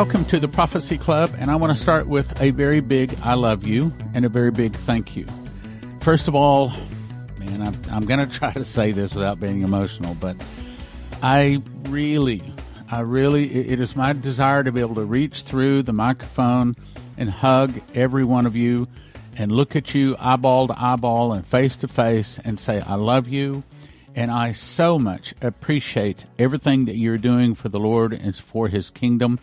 Welcome to the Prophecy Club, and I want to start with a very big I love you and a very big thank you. First of all, man, I'm, I'm going to try to say this without being emotional, but I really, I really, it is my desire to be able to reach through the microphone and hug every one of you and look at you eyeball to eyeball and face to face and say, I love you. And I so much appreciate everything that you're doing for the Lord and for His kingdom.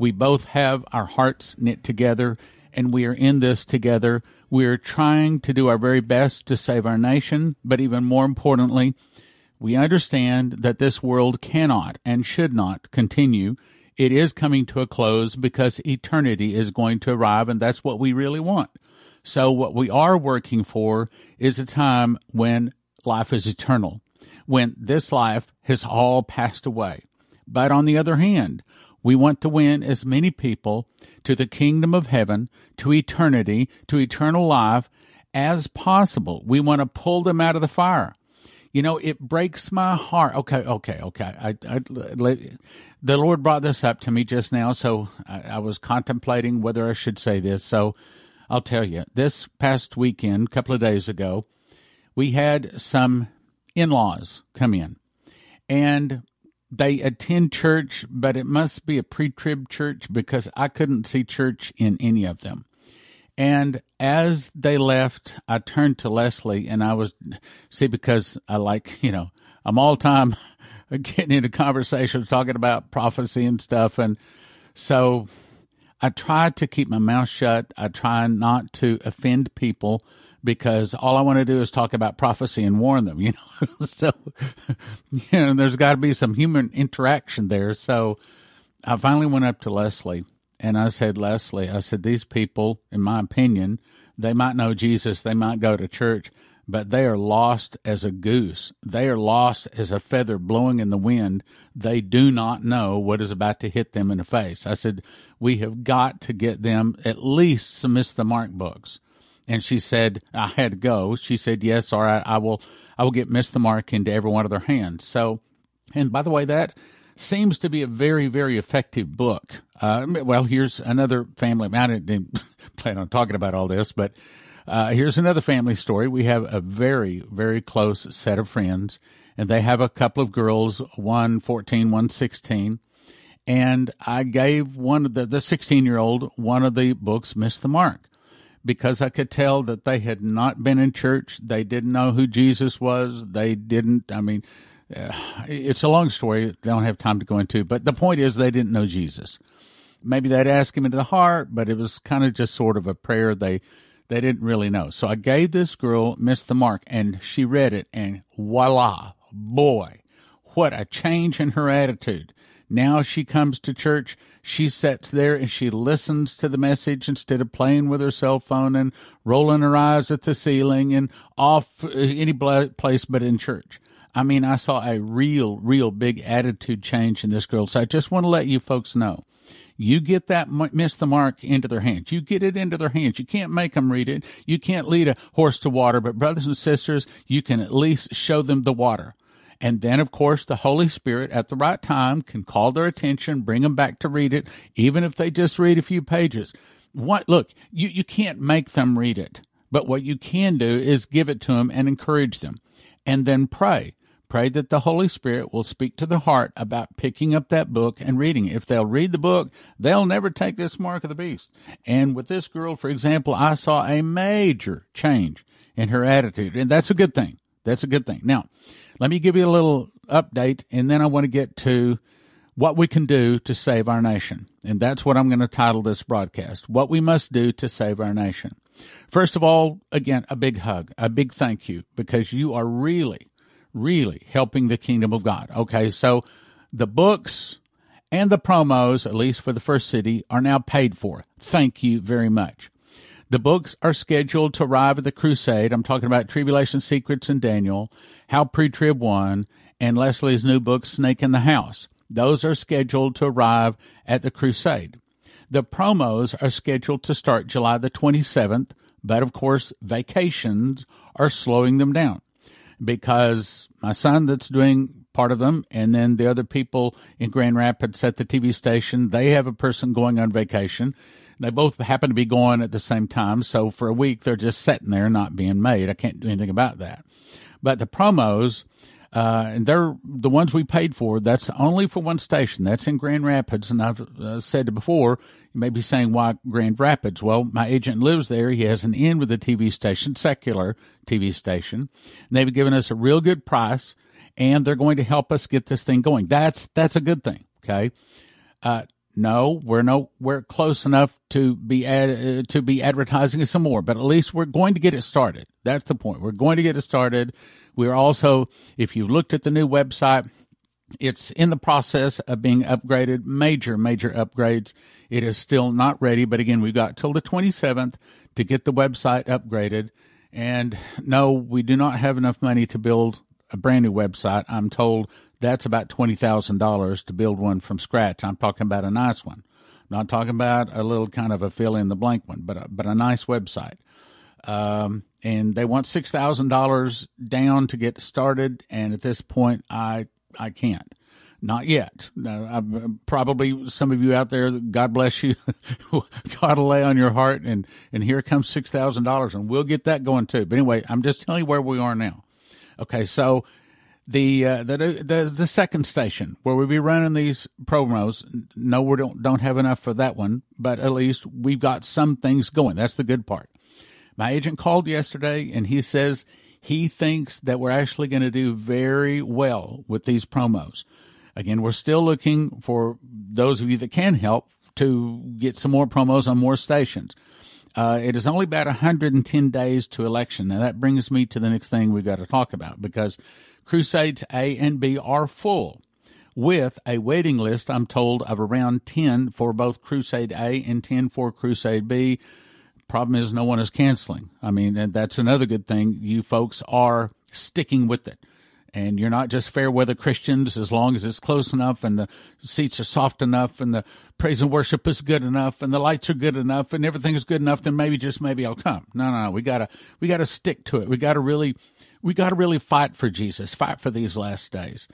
We both have our hearts knit together and we are in this together. We are trying to do our very best to save our nation, but even more importantly, we understand that this world cannot and should not continue. It is coming to a close because eternity is going to arrive, and that's what we really want. So, what we are working for is a time when life is eternal, when this life has all passed away. But on the other hand, we want to win as many people to the kingdom of heaven, to eternity, to eternal life as possible. We want to pull them out of the fire. You know, it breaks my heart. Okay, okay, okay. I, I, the Lord brought this up to me just now, so I, I was contemplating whether I should say this. So I'll tell you. This past weekend, a couple of days ago, we had some in laws come in. And they attend church, but it must be a pre trib church because I couldn't see church in any of them. And as they left, I turned to Leslie and I was, see, because I like, you know, I'm all time getting into conversations talking about prophecy and stuff. And so I try to keep my mouth shut. I try not to offend people because all I want to do is talk about prophecy and warn them, you know. so, you know, there's got to be some human interaction there. So I finally went up to Leslie and I said, Leslie, I said, these people, in my opinion, they might know Jesus, they might go to church, but they are lost as a goose. They are lost as a feather blowing in the wind. They do not know what is about to hit them in the face. I said, we have got to get them at least some Miss the Mark books and she said I had to go. She said, "Yes, all right, I will. I will get Miss the Mark into every one of their hands." So, and by the way, that seems to be a very, very effective book. Uh, well, here's another family. I didn't plan on talking about all this, but uh, here's another family story. We have a very, very close set of friends, and they have a couple of girls, one 14, one 16. And I gave one of the, the 16 year old one of the books, Miss the Mark because I could tell that they had not been in church. They didn't know who Jesus was. They didn't, I mean, uh, it's a long story. I don't have time to go into, but the point is they didn't know Jesus. Maybe they'd ask him into the heart, but it was kind of just sort of a prayer they they didn't really know. So I gave this girl Miss the Mark and she read it and voila, boy, what a change in her attitude. Now she comes to church she sits there and she listens to the message instead of playing with her cell phone and rolling her eyes at the ceiling and off uh, any place but in church. I mean, I saw a real, real big attitude change in this girl. So I just want to let you folks know. You get that miss the mark into their hands. You get it into their hands. You can't make them read it. You can't lead a horse to water, but brothers and sisters, you can at least show them the water. And then, of course, the Holy Spirit at the right time can call their attention, bring them back to read it, even if they just read a few pages. What, look, you, you can't make them read it, but what you can do is give it to them and encourage them. And then pray. Pray that the Holy Spirit will speak to the heart about picking up that book and reading it. If they'll read the book, they'll never take this mark of the beast. And with this girl, for example, I saw a major change in her attitude, and that's a good thing. That's a good thing. Now, let me give you a little update, and then I want to get to what we can do to save our nation. And that's what I'm going to title this broadcast What We Must Do to Save Our Nation. First of all, again, a big hug, a big thank you, because you are really, really helping the kingdom of God. Okay, so the books and the promos, at least for the first city, are now paid for. Thank you very much. The books are scheduled to arrive at the crusade. I'm talking about Tribulation Secrets and Daniel, How Pre-Trib Won, and Leslie's new book, Snake in the House. Those are scheduled to arrive at the crusade. The promos are scheduled to start July the 27th, but of course, vacations are slowing them down because my son that's doing part of them, and then the other people in Grand Rapids at the TV station, they have a person going on vacation. They both happen to be going at the same time, so for a week they're just sitting there not being made. I can't do anything about that. But the promos, uh, and they're the ones we paid for. That's only for one station. That's in Grand Rapids, and I've uh, said it before. You may be saying, why Grand Rapids? Well, my agent lives there. He has an in with a TV station, secular TV station. And they've given us a real good price, and they're going to help us get this thing going. That's that's a good thing. Okay. Uh, no, we're no we're close enough to be ad, uh, to be advertising some more, but at least we're going to get it started. That's the point. We're going to get it started. We're also, if you looked at the new website, it's in the process of being upgraded, major, major upgrades. It is still not ready, but again, we've got till the 27th to get the website upgraded. And no, we do not have enough money to build a brand new website. I'm told that's about $20,000 to build one from scratch. I'm talking about a nice one. I'm not talking about a little kind of a fill in the blank one, but a, but a nice website. Um, and they want six thousand dollars down to get started. And at this point, I I can't. Not yet. No, probably some of you out there, God bless you, God will lay on your heart, and and here comes six thousand dollars, and we'll get that going too. But anyway, I'm just telling you where we are now. Okay, so the uh, the the the second station where we'll be running these promos. No, we don't don't have enough for that one, but at least we've got some things going. That's the good part. My agent called yesterday and he says he thinks that we're actually going to do very well with these promos. Again, we're still looking for those of you that can help to get some more promos on more stations. Uh, it is only about 110 days to election. Now, that brings me to the next thing we've got to talk about because Crusades A and B are full with a waiting list, I'm told, of around 10 for both Crusade A and 10 for Crusade B. Problem is, no one is canceling. I mean, that's another good thing. You folks are sticking with it. And you're not just fair weather Christians as long as it's close enough and the seats are soft enough and the praise and worship is good enough and the lights are good enough and everything is good enough, then maybe just maybe I'll come. No, no, no. We gotta we gotta stick to it. We gotta really we gotta really fight for Jesus, fight for these last days.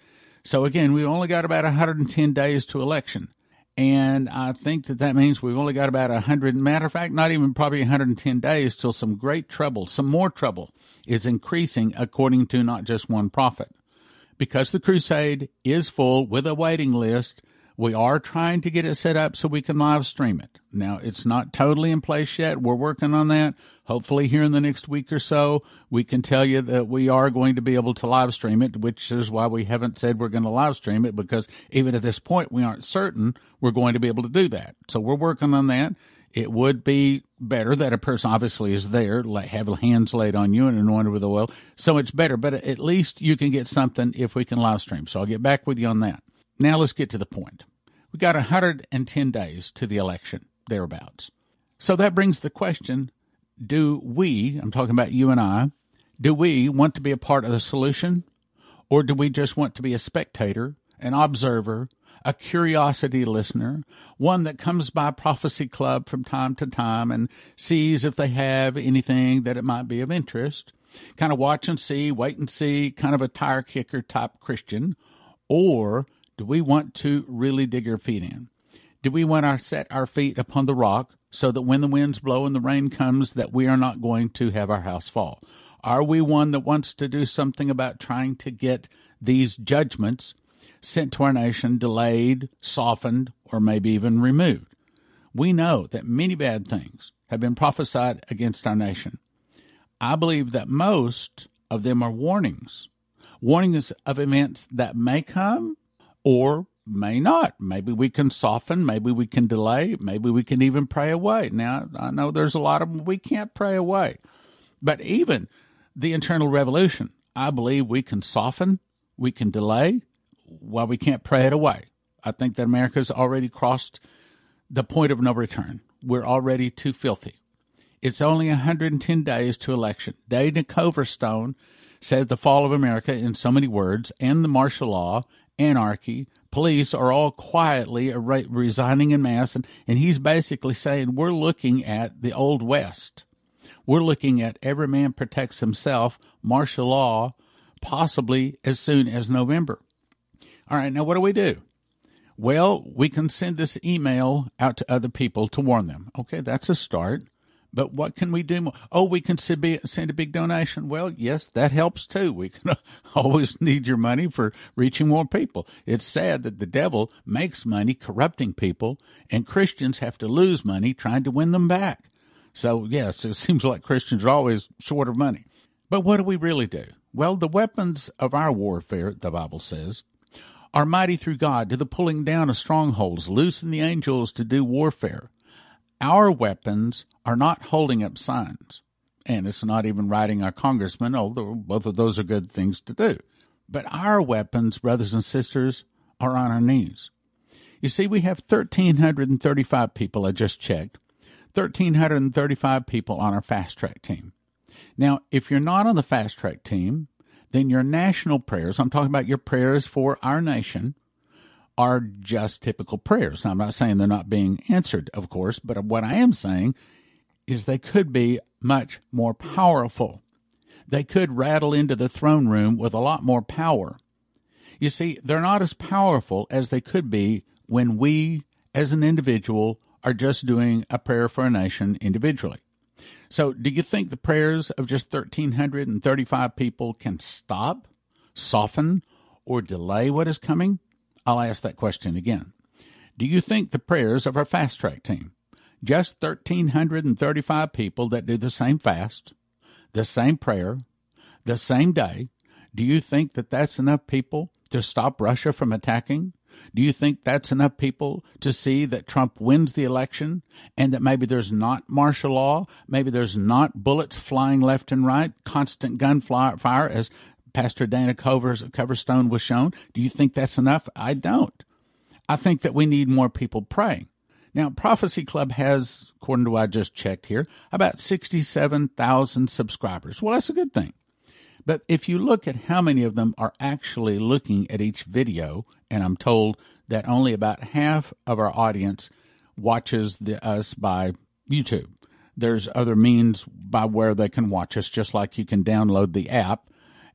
So again, we only got about 110 days to election. And I think that that means we've only got about 100, matter of fact, not even probably 110 days till some great trouble, some more trouble is increasing according to not just one prophet. Because the crusade is full with a waiting list, we are trying to get it set up so we can live stream it. Now, it's not totally in place yet. We're working on that. Hopefully, here in the next week or so, we can tell you that we are going to be able to live stream it, which is why we haven't said we're going to live stream it because even at this point, we aren't certain we're going to be able to do that. So, we're working on that. It would be better that a person obviously is there, have hands laid on you and anointed with oil. So it's better, but at least you can get something if we can live stream. So I'll get back with you on that. Now let's get to the point. We got 110 days to the election, thereabouts. So that brings the question do we, I'm talking about you and I, do we want to be a part of the solution? Or do we just want to be a spectator, an observer, a curiosity listener, one that comes by Prophecy Club from time to time and sees if they have anything that it might be of interest, kind of watch and see, wait and see, kind of a tire kicker type Christian? Or do we want to really dig our feet in? Do we want to set our feet upon the rock so that when the winds blow and the rain comes that we are not going to have our house fall? Are we one that wants to do something about trying to get these judgments sent to our nation delayed, softened, or maybe even removed? We know that many bad things have been prophesied against our nation. I believe that most of them are warnings, warnings of events that may come or may not. Maybe we can soften, maybe we can delay, maybe we can even pray away. Now, I know there's a lot of them we can't pray away, but even the internal revolution, I believe we can soften, we can delay, while we can't pray it away. I think that America's already crossed the point of no return. We're already too filthy. It's only 110 days to election. Dana Coverstone said the fall of America in so many words, and the martial law, anarchy, police are all quietly resigning in mass. And, and he's basically saying we're looking at the Old West. We're looking at every man protects himself, martial law, possibly as soon as November. All right, now what do we do? Well, we can send this email out to other people to warn them. Okay, that's a start. But what can we do? Oh, we can send a big donation. Well, yes, that helps too. We can always need your money for reaching more people. It's sad that the devil makes money corrupting people, and Christians have to lose money trying to win them back. So, yes, it seems like Christians are always short of money. But what do we really do? Well, the weapons of our warfare, the Bible says, are mighty through God to the pulling down of strongholds, loosing the angels to do warfare. Our weapons are not holding up signs, and it's not even writing our congressman, although both of those are good things to do. But our weapons, brothers and sisters, are on our knees. You see, we have 1,335 people, I just checked, 1,335 people on our fast track team. Now, if you're not on the fast track team, then your national prayers, I'm talking about your prayers for our nation, are just typical prayers. Now, I'm not saying they're not being answered, of course, but what I am saying is they could be much more powerful. They could rattle into the throne room with a lot more power. You see, they're not as powerful as they could be when we, as an individual, are just doing a prayer for a nation individually. So, do you think the prayers of just 1,335 people can stop, soften, or delay what is coming? I'll ask that question again. Do you think the prayers of our fast track team, just 1,335 people that do the same fast, the same prayer, the same day, do you think that that's enough people to stop Russia from attacking? Do you think that's enough people to see that Trump wins the election and that maybe there's not martial law? Maybe there's not bullets flying left and right, constant gunfire, as Pastor Dana Covers, Coverstone was shown. Do you think that's enough? I don't. I think that we need more people praying. Now, Prophecy Club has, according to what I just checked here, about 67,000 subscribers. Well, that's a good thing. But if you look at how many of them are actually looking at each video, and I'm told that only about half of our audience watches the, us by YouTube. There's other means by where they can watch us, just like you can download the app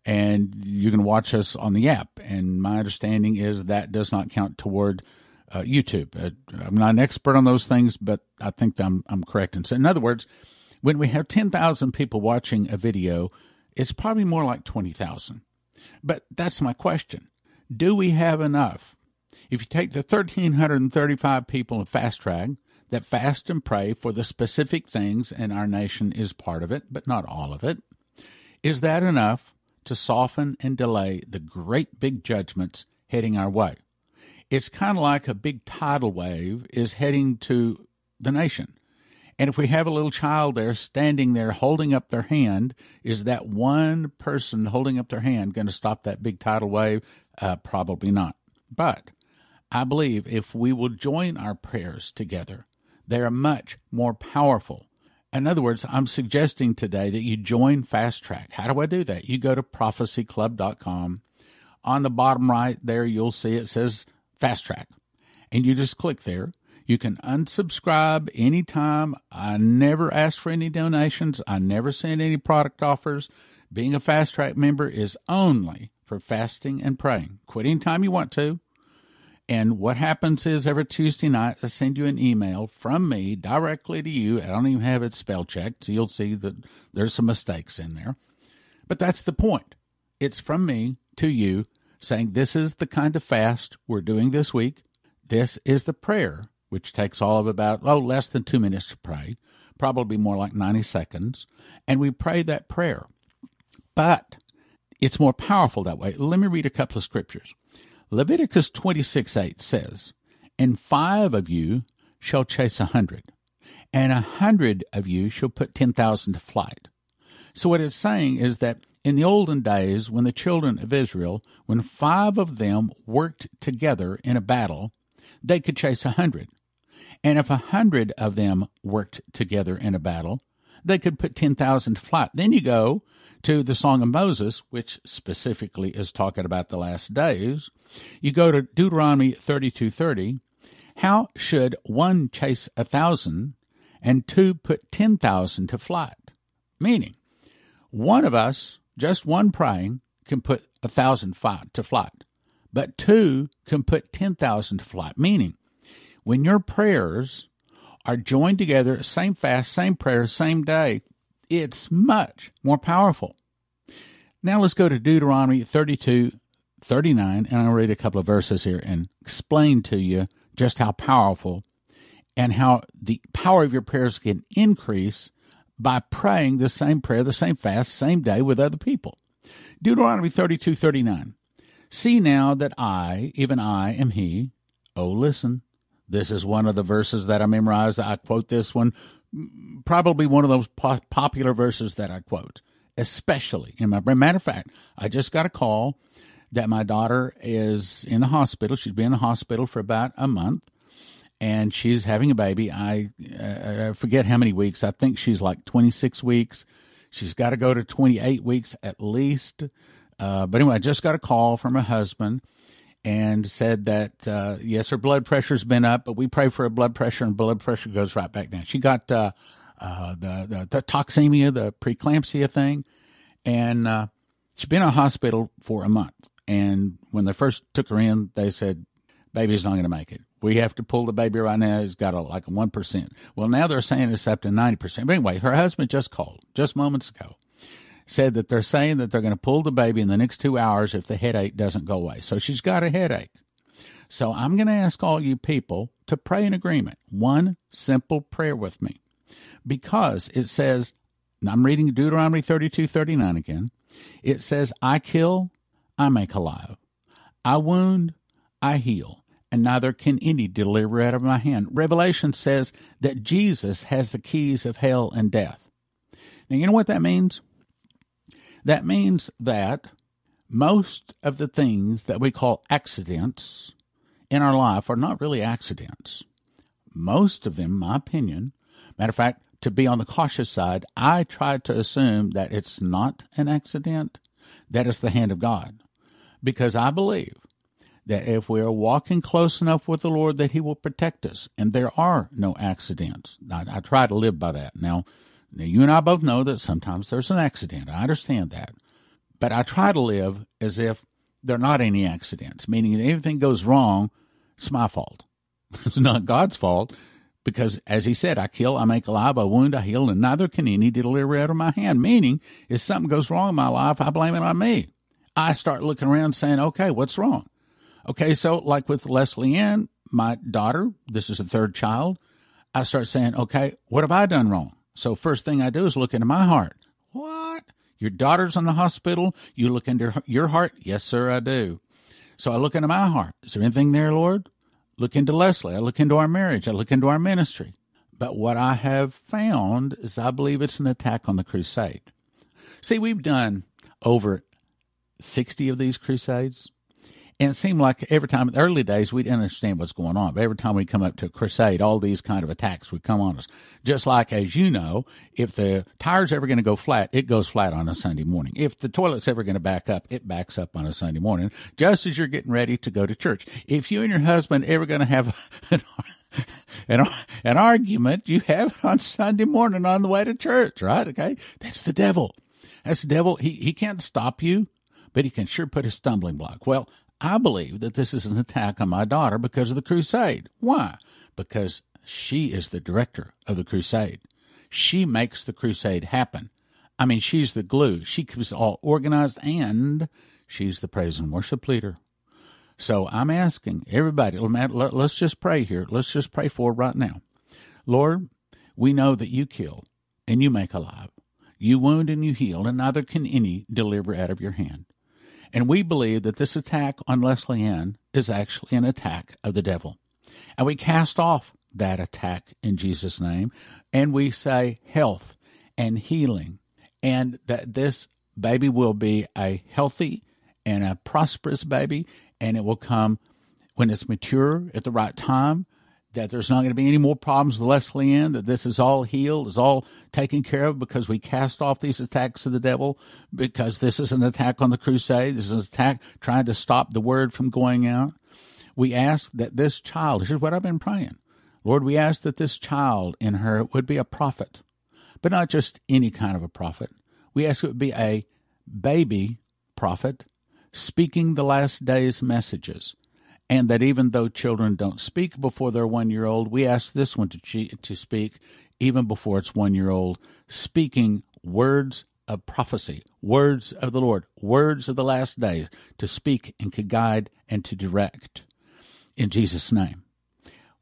and you can watch us on the app. And my understanding is that does not count toward uh, YouTube. Uh, I'm not an expert on those things, but I think I'm I'm correct. And so, in other words, when we have 10,000 people watching a video, it's probably more like 20,000. But that's my question. Do we have enough? If you take the 1,335 people in Fast Track that fast and pray for the specific things, and our nation is part of it, but not all of it, is that enough to soften and delay the great big judgments heading our way. It's kind of like a big tidal wave is heading to the nation. And if we have a little child there standing there holding up their hand, is that one person holding up their hand going to stop that big tidal wave? Uh, probably not. But I believe if we will join our prayers together, they are much more powerful in other words, I'm suggesting today that you join Fast Track. How do I do that? You go to prophecyclub.com. On the bottom right there, you'll see it says Fast Track. And you just click there. You can unsubscribe anytime. I never ask for any donations. I never send any product offers. Being a Fast Track member is only for fasting and praying. Quit anytime you want to. And what happens is every Tuesday night, I send you an email from me directly to you. I don't even have it spell checked, so you'll see that there's some mistakes in there. But that's the point. It's from me to you saying, This is the kind of fast we're doing this week. This is the prayer, which takes all of about, oh, less than two minutes to pray, probably more like 90 seconds. And we pray that prayer. But it's more powerful that way. Let me read a couple of scriptures. Leviticus 26 8 says, And five of you shall chase a hundred, and a hundred of you shall put ten thousand to flight. So what it's saying is that in the olden days, when the children of Israel, when five of them worked together in a battle, they could chase a hundred. And if a hundred of them worked together in a battle, they could put 10,000 to flight. Then you go to the Song of Moses, which specifically is talking about the last days, you go to Deuteronomy 32:30, how should one chase a thousand and two put 10,000 to flight? Meaning, one of us, just one praying, can put a thousand to flight. but two can put 10,000 to flight. Meaning, when your prayers are joined together, same fast, same prayer, same day, it's much more powerful. Now let's go to Deuteronomy 32 39, and I'll read a couple of verses here and explain to you just how powerful and how the power of your prayers can increase by praying the same prayer, the same fast, same day with other people. Deuteronomy 32 39. See now that I, even I, am He. Oh, listen. This is one of the verses that I memorized. I quote this one, probably one of those popular verses that I quote especially in my brain. Matter of fact, I just got a call that my daughter is in the hospital. She's been in the hospital for about a month and she's having a baby. I, uh, I forget how many weeks. I think she's like 26 weeks. She's got to go to 28 weeks at least. Uh, but anyway, I just got a call from her husband and said that uh, yes, her blood pressure's been up, but we pray for her blood pressure, and blood pressure goes right back down. She got uh, uh, the, the, the toxemia, the preeclampsia thing, and uh, she's been in hospital for a month. And when they first took her in, they said, "Baby's not going to make it. We have to pull the baby right now. He's got a, like a one percent." Well, now they're saying it's up to ninety percent. But anyway, her husband just called just moments ago, said that they're saying that they're going to pull the baby in the next two hours if the headache doesn't go away. So she's got a headache. So I'm going to ask all you people to pray in agreement. One simple prayer with me because it says, I'm reading Deuteronomy 32 39 again. It says, I kill, I make alive. I wound, I heal, and neither can any deliver out of my hand. Revelation says that Jesus has the keys of hell and death. Now, you know what that means? That means that most of the things that we call accidents in our life are not really accidents. Most of them, my opinion, matter of fact, to be on the cautious side, I try to assume that it's not an accident, that it's the hand of God. Because I believe that if we are walking close enough with the Lord, that He will protect us. And there are no accidents. I, I try to live by that. Now, you and I both know that sometimes there's an accident. I understand that. But I try to live as if there are not any accidents, meaning if anything goes wrong, it's my fault. it's not God's fault because as he said, I kill, I make alive, I wound, I heal, and neither can any deliver out of my hand. Meaning, if something goes wrong in my life, I blame it on me. I start looking around saying, okay, what's wrong? Okay, so like with Leslie Ann, my daughter, this is a third child, I start saying, okay, what have I done wrong? So first thing I do is look into my heart. What? Your daughter's in the hospital? You look into your heart? Yes, sir, I do. So I look into my heart. Is there anything there, Lord? look into Leslie. I look into our marriage. I look into our ministry. But what I have found is I believe it's an attack on the crusade. See, we've done over 60 of these crusades. And it seemed like every time in the early days we didn't understand what's going on. But every time we come up to a crusade, all these kind of attacks would come on us. Just like as you know, if the tire's ever going to go flat, it goes flat on a Sunday morning. If the toilet's ever going to back up, it backs up on a Sunday morning, just as you're getting ready to go to church. If you and your husband ever going to have an, an, an argument, you have it on Sunday morning on the way to church, right? Okay. That's the devil. That's the devil. He, he can't stop you but he can sure put a stumbling block. Well, I believe that this is an attack on my daughter because of the crusade. Why? Because she is the director of the crusade. She makes the crusade happen. I mean, she's the glue. She keeps it all organized and she's the praise and worship leader. So I'm asking everybody, let's just pray here. Let's just pray for right now. Lord, we know that you kill and you make alive. You wound and you heal, and neither can any deliver out of your hand. And we believe that this attack on Leslie Ann is actually an attack of the devil. And we cast off that attack in Jesus' name and we say health and healing and that this baby will be a healthy and a prosperous baby and it will come when it's mature at the right time that there's not going to be any more problems with Leslie Ann, that this is all healed, is all taken care of because we cast off these attacks of the devil, because this is an attack on the crusade, this is an attack trying to stop the word from going out. We ask that this child, this is what I've been praying. Lord, we ask that this child in her would be a prophet, but not just any kind of a prophet. We ask it would be a baby prophet speaking the last days messages. And that even though children don't speak before they're one year old, we ask this one to, to speak even before it's one year old, speaking words of prophecy, words of the Lord, words of the last days, to speak and to guide and to direct. In Jesus' name.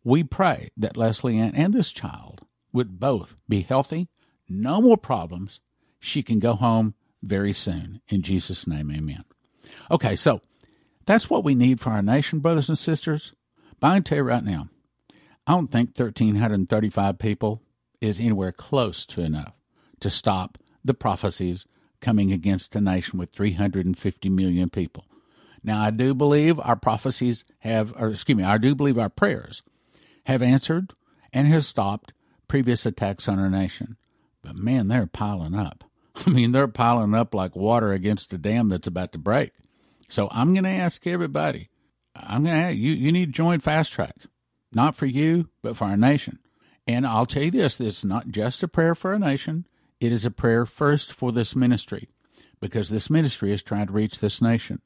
We pray that Leslie Ann and this child would both be healthy, no more problems. She can go home very soon. In Jesus' name, amen. Okay, so that's what we need for our nation, brothers and sisters. But I can tell you right now, I don't think 1,335 people is anywhere close to enough to stop the prophecies coming against a nation with 350 million people. Now, I do believe our prophecies have, or excuse me, I do believe our prayers have answered and has stopped previous attacks on our nation. But man, they're piling up. I mean, they're piling up like water against a dam that's about to break. So I'm going to ask everybody. I'm going to ask you. You need to join Fast Track, not for you, but for our nation. And I'll tell you this: it's not just a prayer for our nation. It is a prayer first for this ministry, because this ministry is trying to reach this nation.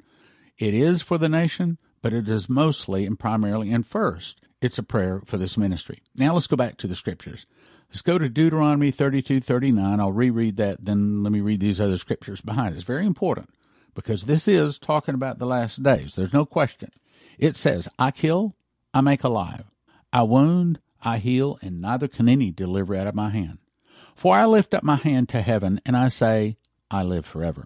It is for the nation, but it is mostly and primarily and first, it's a prayer for this ministry. Now let's go back to the scriptures. Let's go to Deuteronomy 32 39. I'll reread that, then let me read these other scriptures behind. It's very important because this is talking about the last days. There's no question. It says, I kill, I make alive. I wound, I heal, and neither can any deliver out of my hand. For I lift up my hand to heaven, and I say, I live forever.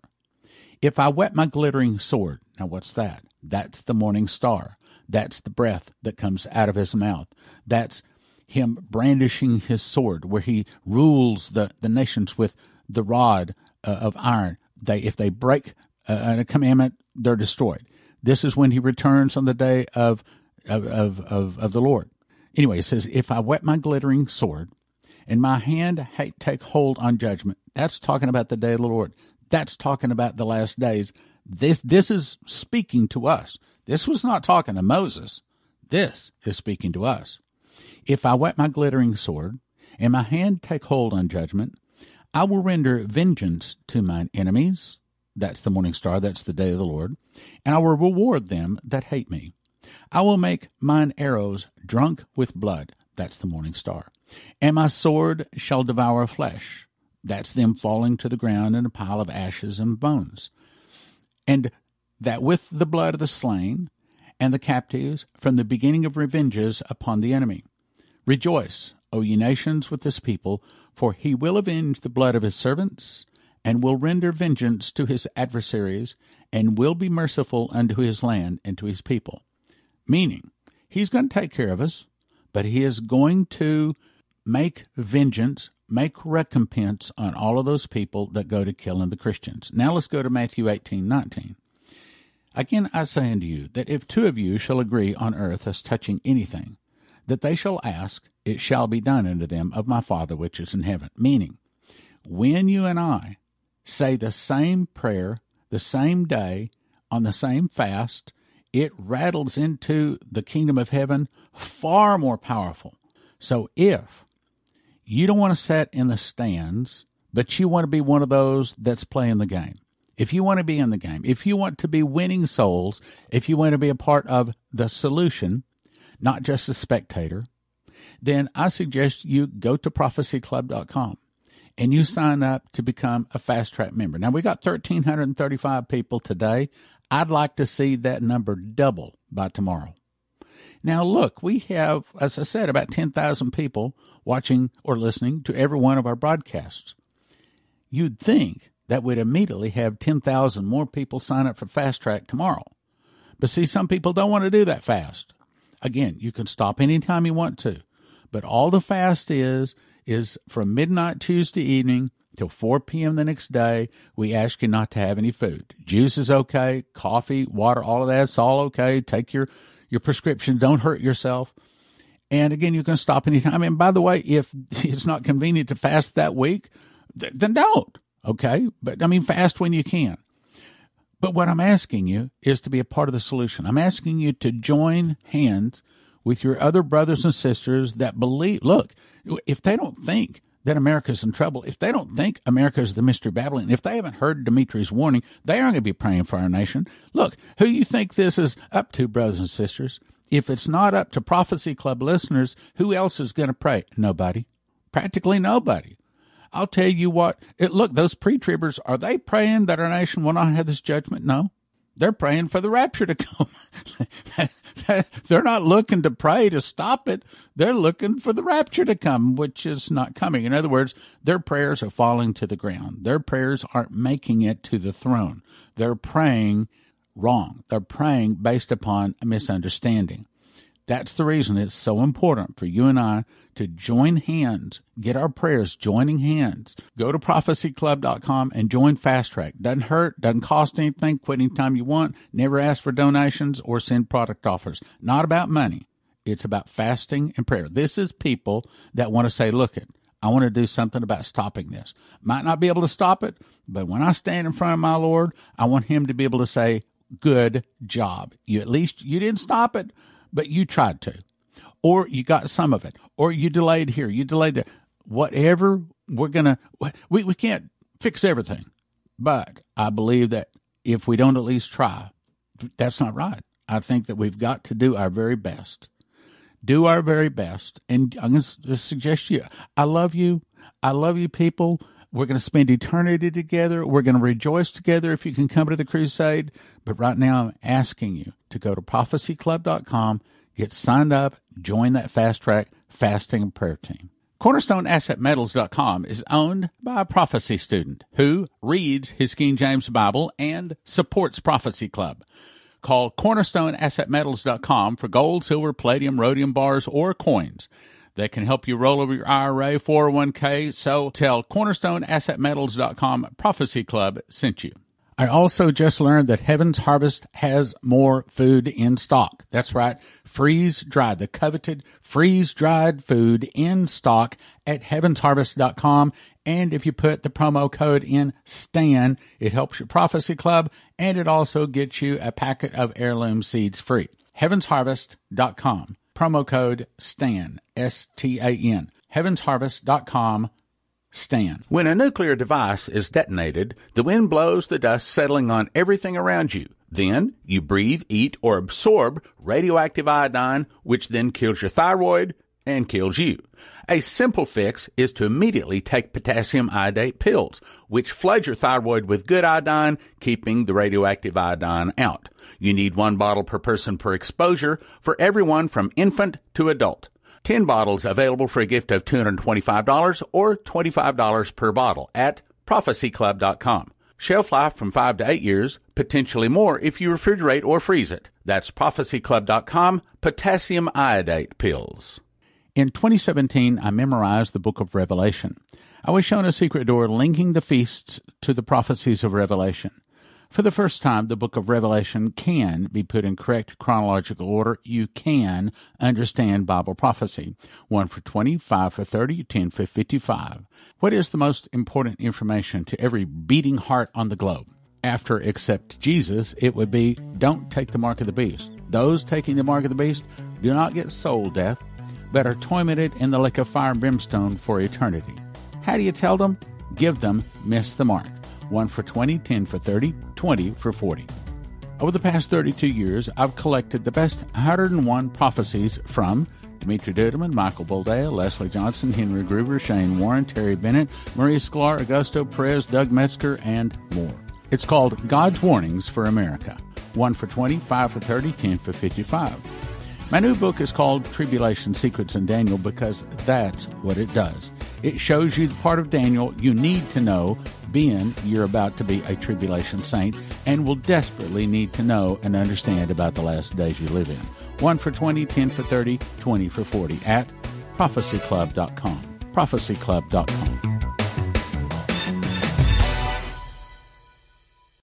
If I whet my glittering sword, now what's that? That's the morning star. That's the breath that comes out of his mouth. That's him brandishing his sword, where he rules the, the nations with the rod uh, of iron. They, if they break Uh, a commandment, they're destroyed. This is when he returns on the day of, of, of, of, the Lord. Anyway, it says, If I whet my glittering sword, and my hand take hold on judgment. That's talking about the day of the Lord. That's talking about the last days. This this is speaking to us. This was not talking to Moses. This is speaking to us. If I wet my glittering sword, and my hand take hold on judgment, I will render vengeance to mine enemies. That's the morning star, that's the day of the Lord. And I will reward them that hate me. I will make mine arrows drunk with blood. That's the morning star. And my sword shall devour flesh. That's them falling to the ground in a pile of ashes and bones. And that with the blood of the slain and the captives from the beginning of revenges upon the enemy. Rejoice, O ye nations, with this people, for he will avenge the blood of his servants, and will render vengeance to his adversaries, and will be merciful unto his land and to his people. Meaning, he's going to take care of us but he is going to make vengeance, make recompense on all of those people that go to killing the Christians. Now let's go to Matthew 18 19. Again, I say unto you that if two of you shall agree on earth as touching anything, that they shall ask, it shall be done unto them of my Father which is in heaven. Meaning, when you and I say the same prayer the same day on the same fast, it rattles into the kingdom of heaven far more powerful. So if you don't want to sit in the stands, but you want to be one of those that's playing the game, if you want to be in the game, if you want to be winning souls, if you want to be a part of the solution, not just a spectator, then I suggest you go to prophecyclub.com and you sign up to become a fast track member. Now we got 1335 people today. I'd like to see that number double by tomorrow. Now, look, we have, as I said, about 10,000 people watching or listening to every one of our broadcasts. You'd think that we'd immediately have 10,000 more people sign up for Fast Track tomorrow. But see, some people don't want to do that fast. Again, you can stop anytime you want to. But all the fast is, is from midnight Tuesday evening till 4 p.m. the next day, we ask you not to have any food. Juice is okay, coffee, water, all of that's all okay. Take your, your prescription. Don't hurt yourself. And again, you can stop anytime. And by the way, if it's not convenient to fast that week, th- then don't. Okay. But I mean, fast when you can. But what I'm asking you is to be a part of the solution. I'm asking you to join hands with your other brothers and sisters that believe. Look, if they don't think that America's in trouble, if they don't think America is the mystery Babylon, if they haven't heard Dimitri's warning, they aren't going to be praying for our nation. Look, who you think this is up to, brothers and sisters? If it's not up to Prophecy Club listeners, who else is going to pray? Nobody. Practically nobody. I'll tell you what, it, look, those pre tribbers, are they praying that our nation will not have this judgment? No. They're praying for the rapture to come. They're not looking to pray to stop it. They're looking for the rapture to come, which is not coming. In other words, their prayers are falling to the ground. Their prayers aren't making it to the throne. They're praying wrong. They're praying based upon a misunderstanding. That's the reason it's so important for you and I to join hands, get our prayers joining hands. Go to prophecyclub.com and join Fast Track. Doesn't hurt, doesn't cost anything, quit anytime you want, never ask for donations or send product offers. Not about money. It's about fasting and prayer. This is people that want to say, look it, I want to do something about stopping this. Might not be able to stop it, but when I stand in front of my Lord, I want him to be able to say, good job. You at least you didn't stop it, but you tried to. Or you got some of it. Or you delayed here, you delayed there. Whatever we're gonna we, we can't fix everything. But I believe that if we don't at least try, that's not right. I think that we've got to do our very best. Do our very best. And I'm going to suggest to you, I love you. I love you people. We're going to spend eternity together. We're going to rejoice together if you can come to the crusade. But right now, I'm asking you to go to prophecyclub.com, get signed up, join that fast track fasting and prayer team. CornerstoneAssetMetals.com is owned by a prophecy student who reads his King James Bible and supports Prophecy Club. Call CornerstoneAssetMetals.com for gold, silver, palladium, rhodium bars, or coins that can help you roll over your IRA, 401k. So tell cornerstoneassetmetals.com Prophecy Club sent you. I also just learned that Heaven's Harvest has more food in stock. That's right. Freeze dried, the coveted freeze dried food in stock at heavensharvest.com. And if you put the promo code in STAN, it helps your prophecy club and it also gets you a packet of heirloom seeds free. Heavensharvest.com promo code STAN, S T A N. Heavensharvest.com, STAN. When a nuclear device is detonated, the wind blows the dust settling on everything around you. Then you breathe, eat, or absorb radioactive iodine, which then kills your thyroid and kills you. A simple fix is to immediately take potassium iodate pills, which flood your thyroid with good iodine, keeping the radioactive iodine out. You need one bottle per person per exposure for everyone from infant to adult. 10 bottles available for a gift of $225 or $25 per bottle at prophecyclub.com. Shelf life from 5 to 8 years, potentially more if you refrigerate or freeze it. That's prophecyclub.com potassium iodate pills. In 2017, I memorized the book of Revelation. I was shown a secret door linking the feasts to the prophecies of Revelation. For the first time, the book of Revelation can be put in correct chronological order. You can understand Bible prophecy. One for 20, five for 30, 10 for 55. What is the most important information to every beating heart on the globe? After except Jesus, it would be don't take the mark of the beast. Those taking the mark of the beast do not get soul death, but are tormented in the lake of fire and brimstone for eternity. How do you tell them? Give them miss the mark. 1 for 20, 10 for 30, 20 for 40. Over the past 32 years, I've collected the best 101 prophecies from Dimitri Duduman, Michael Boldea, Leslie Johnson, Henry Gruber, Shane Warren, Terry Bennett, Maurice Sklar, Augusto Perez, Doug Metzger, and more. It's called God's Warnings for America. 1 for 20, 5 for 30, 10 for 55. My new book is called Tribulation Secrets in Daniel because that's what it does. It shows you the part of Daniel you need to know, being you're about to be a tribulation saint, and will desperately need to know and understand about the last days you live in. 1 for 20, 10 for 30, 20 for 40 at prophecyclub.com. Prophecyclub.com.